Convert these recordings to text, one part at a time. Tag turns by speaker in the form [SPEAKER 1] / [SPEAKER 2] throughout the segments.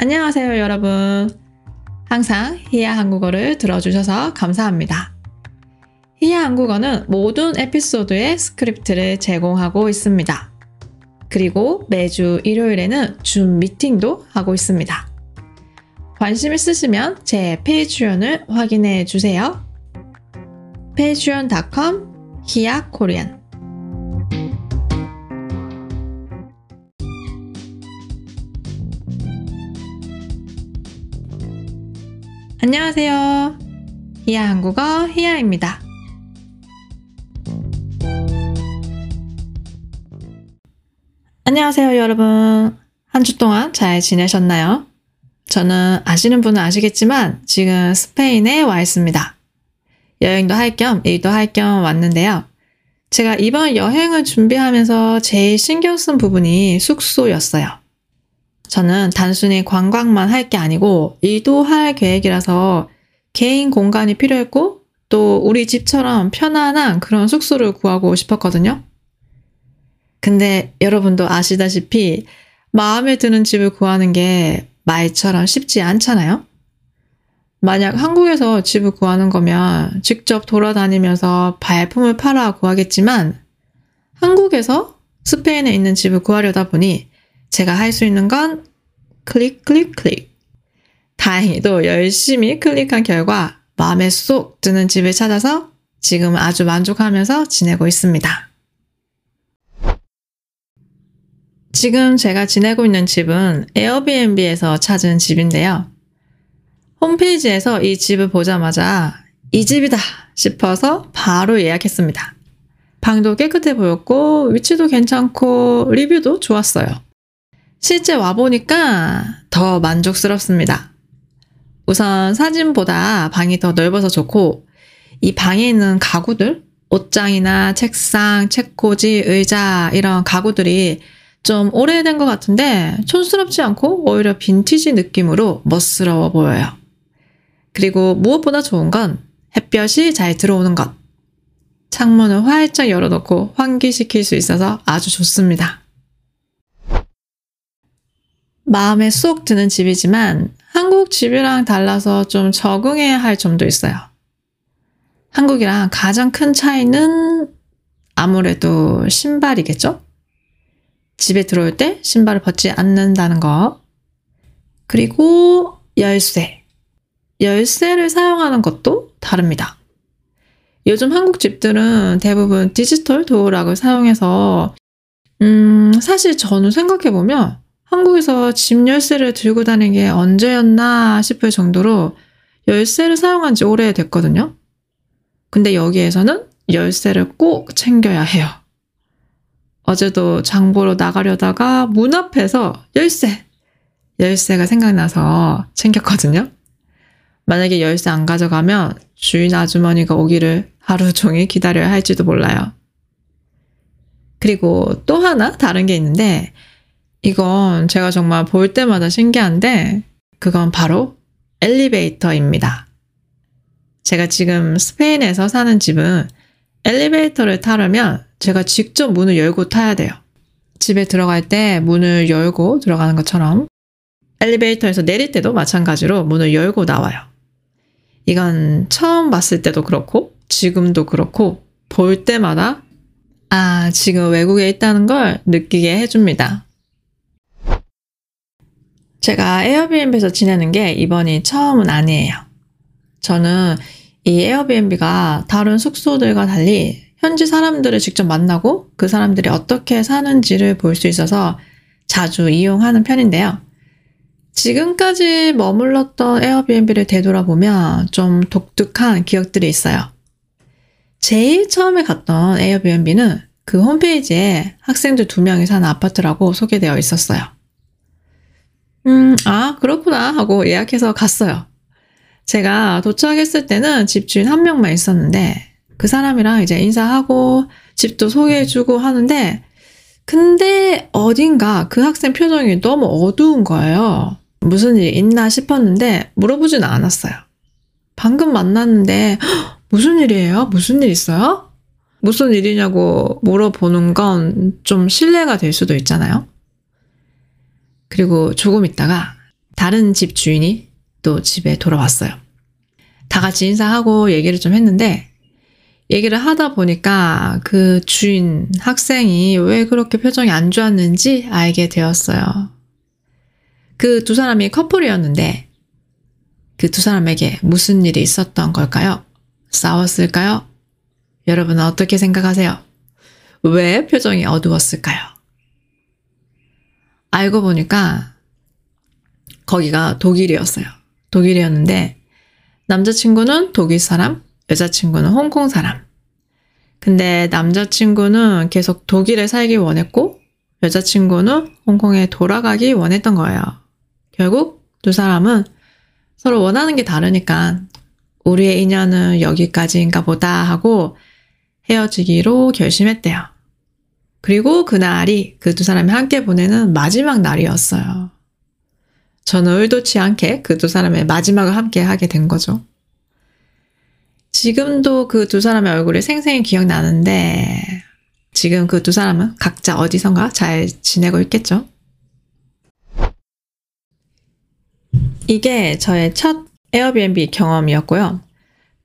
[SPEAKER 1] 안녕하세요, 여러분. 항상 히야 한국어를 들어주셔서 감사합니다. 히야 한국어는 모든 에피소드의 스크립트를 제공하고 있습니다. 그리고 매주 일요일에는 줌 미팅도 하고 있습니다. 관심 있으시면 제 Patreon을 확인해 주세요. patreon.com 히야 Korean 안녕하세요. 히야 한국어 히야입니다. 안녕하세요, 여러분. 한 주 동안 잘 지내셨나요? 저는 아시는 분은 아시겠지만 지금 스페인에 와 있습니다. 여행도 할 겸 일도 할 겸 왔는데요. 제가 이번 여행을 준비하면서 제일 신경 쓴 부분이 숙소였어요. 저는 단순히 관광만 할 게 아니고 일도 할 계획이라서 개인 공간이 필요했고 또 우리 집처럼 편안한 그런 숙소를 구하고 싶었거든요. 근데 여러분도 아시다시피 마음에 드는 집을 구하는 게 말처럼 쉽지 않잖아요? 만약 한국에서 집을 구하는 거면 직접 돌아다니면서 발품을 팔아 구하겠지만 한국에서 스페인에 있는 집을 구하려다 보니 제가 할 수 있는 건 클릭, 클릭, 클릭. 다행히도 열심히 클릭한 결과 마음에 쏙 드는 집을 찾아서 지금 아주 만족하면서 지내고 있습니다. 지금 제가 지내고 있는 집은 에어비앤비에서 찾은 집인데요. 홈페이지에서 이 집을 보자마자 이 집이다 싶어서 바로 예약했습니다. 방도 깨끗해 보였고 위치도 괜찮고 리뷰도 좋았어요. 실제 와보니까 더 만족스럽습니다. 우선 사진보다 방이 더 넓어서 좋고 이 방에 있는 가구들, 옷장이나 책상, 책꽂이, 의자 이런 가구들이 좀 오래된 것 같은데 촌스럽지 않고 오히려 빈티지 느낌으로 멋스러워 보여요. 그리고 무엇보다 좋은 건 햇볕이 잘 들어오는 것. 창문을 활짝 열어놓고 환기시킬 수 있어서 아주 좋습니다. 마음에 쏙 드는 집이지만 한국 집이랑 달라서 좀 적응해야 할 점도 있어요. 한국이랑 가장 큰 차이는 아무래도 신발이겠죠? 집에 들어올 때 신발을 벗지 않는다는 거. 그리고 열쇠. 열쇠를 사용하는 것도 다릅니다. 요즘 한국 집들은 대부분 디지털 도어락을 사용해서, 음, 사실 저는 생각해보면 한국에서 집 열쇠를 들고 다니는 게 언제였나 싶을 정도로 열쇠를 사용한 지 오래됐거든요. 근데 여기에서는 열쇠를 꼭 챙겨야 해요. 어제도 장보러 나가려다가 문 앞에서 열쇠! 열쇠가 생각나서 챙겼거든요. 만약에 열쇠 안 가져가면 주인 아주머니가 오기를 하루 종일 기다려야 할지도 몰라요. 그리고 또 하나 다른 게 있는데 이건 제가 정말 볼 때마다 신기한데 그건 바로 엘리베이터입니다. 제가 지금 스페인에서 사는 집은 엘리베이터를 타려면 제가 직접 문을 열고 타야 돼요. 집에 들어갈 때 문을 열고 들어가는 것처럼 엘리베이터에서 내릴 때도 마찬가지로 문을 열고 나와요. 이건 처음 봤을 때도 그렇고 지금도 그렇고 볼 때마다 아, 지금 외국에 있다는 걸 느끼게 해줍니다. 제가 에어비앤비에서 지내는 게 이번이 처음은 아니에요. 저는 이 에어비앤비가 다른 숙소들과 달리 현지 사람들을 직접 만나고 그 사람들이 어떻게 사는지를 볼 수 있어서 자주 이용하는 편인데요. 지금까지 머물렀던 에어비앤비를 되돌아보면 좀 독특한 기억들이 있어요. 제일 처음에 갔던 에어비앤비는 그 홈페이지에 학생들 두 명이 사는 아파트라고 소개되어 있었어요. 음, 아, 그렇구나 하고 예약해서 갔어요. 제가 도착했을 때는 집주인 한 명만 있었는데 그 사람이랑 이제 인사하고 집도 소개해주고 하는데 근데 어딘가 그 학생 표정이 너무 어두운 거예요. 무슨 일이 있나 싶었는데 물어보진 않았어요. 방금 만났는데 무슨 일이에요? 무슨 일 있어요? 무슨 일이냐고 물어보는 건 좀 신뢰가 될 수도 있잖아요. 그리고 조금 있다가 다른 집 주인이 또 집에 돌아왔어요. 다 같이 인사하고 얘기를 좀 했는데 얘기를 하다 보니까 그 주인 학생이 왜 그렇게 표정이 안 좋았는지 알게 되었어요. 그 두 사람이 커플이었는데 그 두 사람에게 무슨 일이 있었던 걸까요? 싸웠을까요? 여러분은 어떻게 생각하세요? 왜 표정이 어두웠을까요? 알고 보니까 거기가 독일이었어요. 독일이었는데 남자친구는 독일 사람, 여자친구는 홍콩 사람. 근데 남자친구는 계속 독일에 살기 원했고 여자친구는 홍콩에 돌아가기 원했던 거예요. 결국 두 사람은 서로 원하는 게 다르니까 우리의 인연은 여기까지인가 보다 하고 헤어지기로 결심했대요. 그리고 그날이 그 두 사람이 함께 보내는 마지막 날이었어요. 저는 의도치 않게 그 두 사람의 마지막을 함께 하게 된 거죠. 지금도 그 두 사람의 얼굴이 생생히 기억나는데, 지금 그 두 사람은 각자 어디선가 잘 지내고 있겠죠? 이게 저의 첫 에어비앤비 경험이었고요.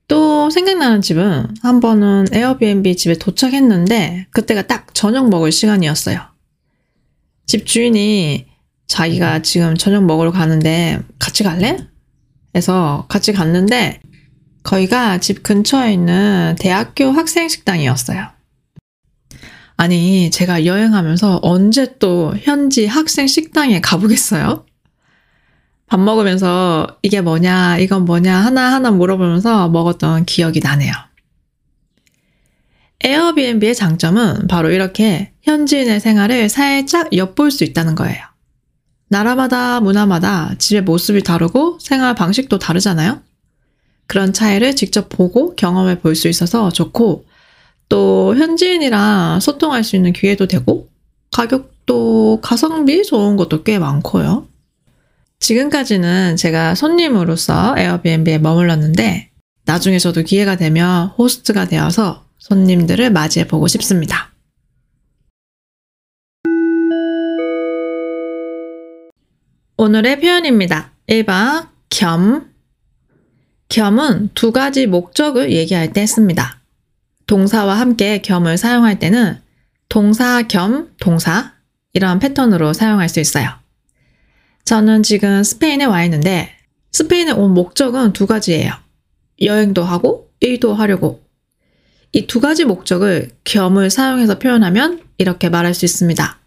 [SPEAKER 1] 또 생각나는 집은 한 번은 에어비앤비 집에 도착했는데 그때가 딱 저녁 먹을 시간이었어요. 집 주인이 자기가 지금 저녁 먹으러 가는데 같이 갈래? 해서 같이 갔는데 거기가 집 근처에 있는 대학교 학생 식당이었어요. 아니, 제가 여행하면서 언제 또 현지 학생 식당에 가보겠어요? 밥 먹으면서 이게 뭐냐, 이건 뭐냐 하나하나 물어보면서 먹었던 기억이 나네요. 에어비앤비의 장점은 바로 이렇게 현지인의 생활을 살짝 엿볼 수 있다는 거예요. 나라마다 문화마다 집의 모습이 다르고 생활 방식도 다르잖아요? 그런 차이를 직접 보고 경험해 볼 수 있어서 좋고, 또 현지인이랑 소통할 수 있는 기회도 되고, 가격도 가성비 좋은 것도 꽤 많고요. 지금까지는 제가 손님으로서 에어비앤비에 머물렀는데, 나중에 저도 기회가 되면 호스트가 되어서 손님들을 맞이해 보고 싶습니다. 오늘의 표현입니다. 1번 겸 겸은 두 가지 목적을 얘기할 때 씁니다. 동사와 함께 겸을 사용할 때는 동사 겸 동사 이런 패턴으로 사용할 수 있어요. 저는 지금 스페인에 와 있는데 스페인에 온 목적은 두 가지예요. 여행도 하고 일도 하려고. 이 두 가지 목적을 겸을 사용해서 표현하면 이렇게 말할 수 있습니다.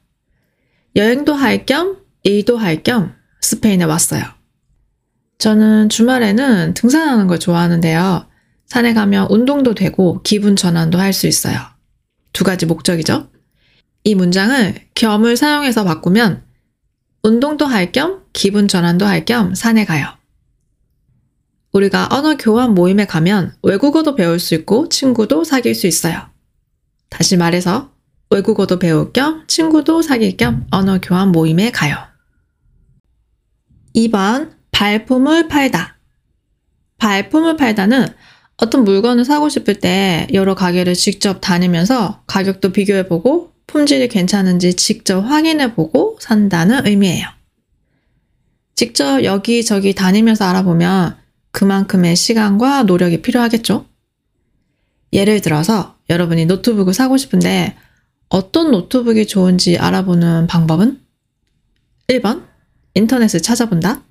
[SPEAKER 1] 여행도 할 겸 일도 할 겸 스페인에 왔어요. 저는 주말에는 등산하는 걸 좋아하는데요. 산에 가면 운동도 되고 기분 전환도 할 수 있어요. 두 가지 목적이죠. 이 문장을 겸을 사용해서 바꾸면 운동도 할 겸 기분 전환도 할 겸 산에 가요. 우리가 언어 교환 모임에 가면 외국어도 배울 수 있고 친구도 사귈 수 있어요. 다시 말해서 외국어도 배울 겸 친구도 사귈 겸 언어 교환 모임에 가요. 2번 발품을 팔다. 발품을 팔다는 어떤 물건을 사고 싶을 때 여러 가게를 직접 다니면서 가격도 비교해보고 품질이 괜찮은지 직접 확인해보 고 산다는 의미예요. 직접 여기저기 다니면서 알아보면 그만큼의 시간과 노력이 필요하겠죠? 예를 들어서 여러분이 노트북을 사고 싶은데 어떤 노트북이 좋은지 알아보는 방법은 1번 인터넷을 찾아본다.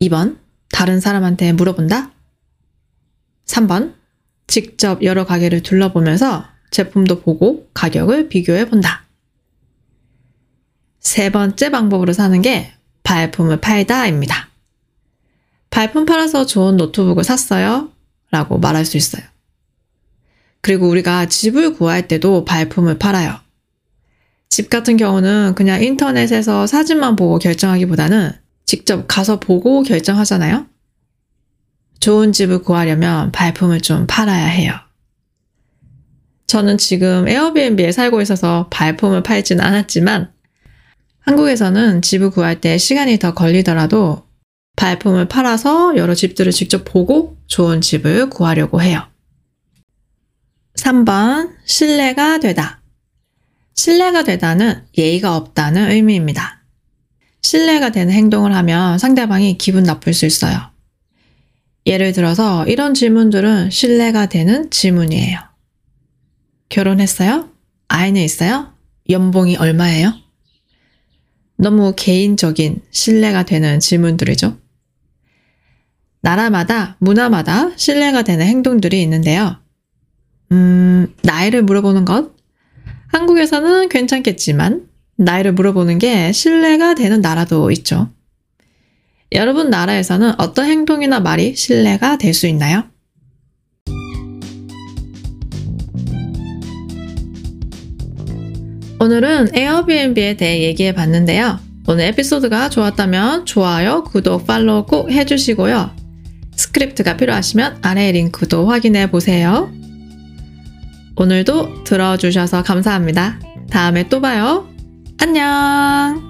[SPEAKER 1] 2번, 다른 사람한테 물어본다. 3번, 직접 여러 가게를 둘러보면서 제품도 보고 가격을 비교해 본다. 세 번째 방법으로 사는 게 발품을 팔다입니다. 발품 팔아서 좋은 노트북을 샀어요. 라고 말할 수 있어요. 그리고 우리가 집을 구할 때도 발품을 팔아요. 집 같은 경우는 그냥 인터넷에서 사진만 보고 결정하기보다는 직접 가서 보고 결정하잖아요? 좋은 집을 구하려면 발품을 좀 팔아야 해요. 저는 지금 에어비앤비에 살고 있어서 발품을 팔진 않았지만 한국에서는 집을 구할 때 시간이 더 걸리더라도 발품을 팔아서 여러 집들을 직접 보고 좋은 집을 구하려고 해요. 3번, 신뢰가 되다. 신뢰가 되다는 예의가 없다는 의미입니다. 신뢰가 되는 행동을 하면 상대방이 기분 나쁠 수 있어요. 예를 들어서 이런 질문들은 신뢰가 되는 질문이에요. 결혼했어요? 아이는 있어요? 연봉이 얼마예요? 너무 개인적인 신뢰가 되는 질문들이죠. 나라마다, 문화마다 신뢰가 되는 행동들이 있는데요. 음, 나이를 물어보는 것? 한국에서는 괜찮겠지만, 나이를 물어보는 게 신뢰가 되는 나라도 있죠. 여러분 나라에서는 어떤 행동이나 말이 실례가 될 수 있나요? 오늘은 에어비앤비에 대해 얘기해 봤는데요. 오늘 에피소드가 좋았다면 좋아요, 구독, 팔로우 꼭 해주시고요. 스크립트가 필요하시면 아래 링크도 확인해 보세요. 오늘도 들어주셔서 감사합니다. 다음에 또 봐요. 안녕!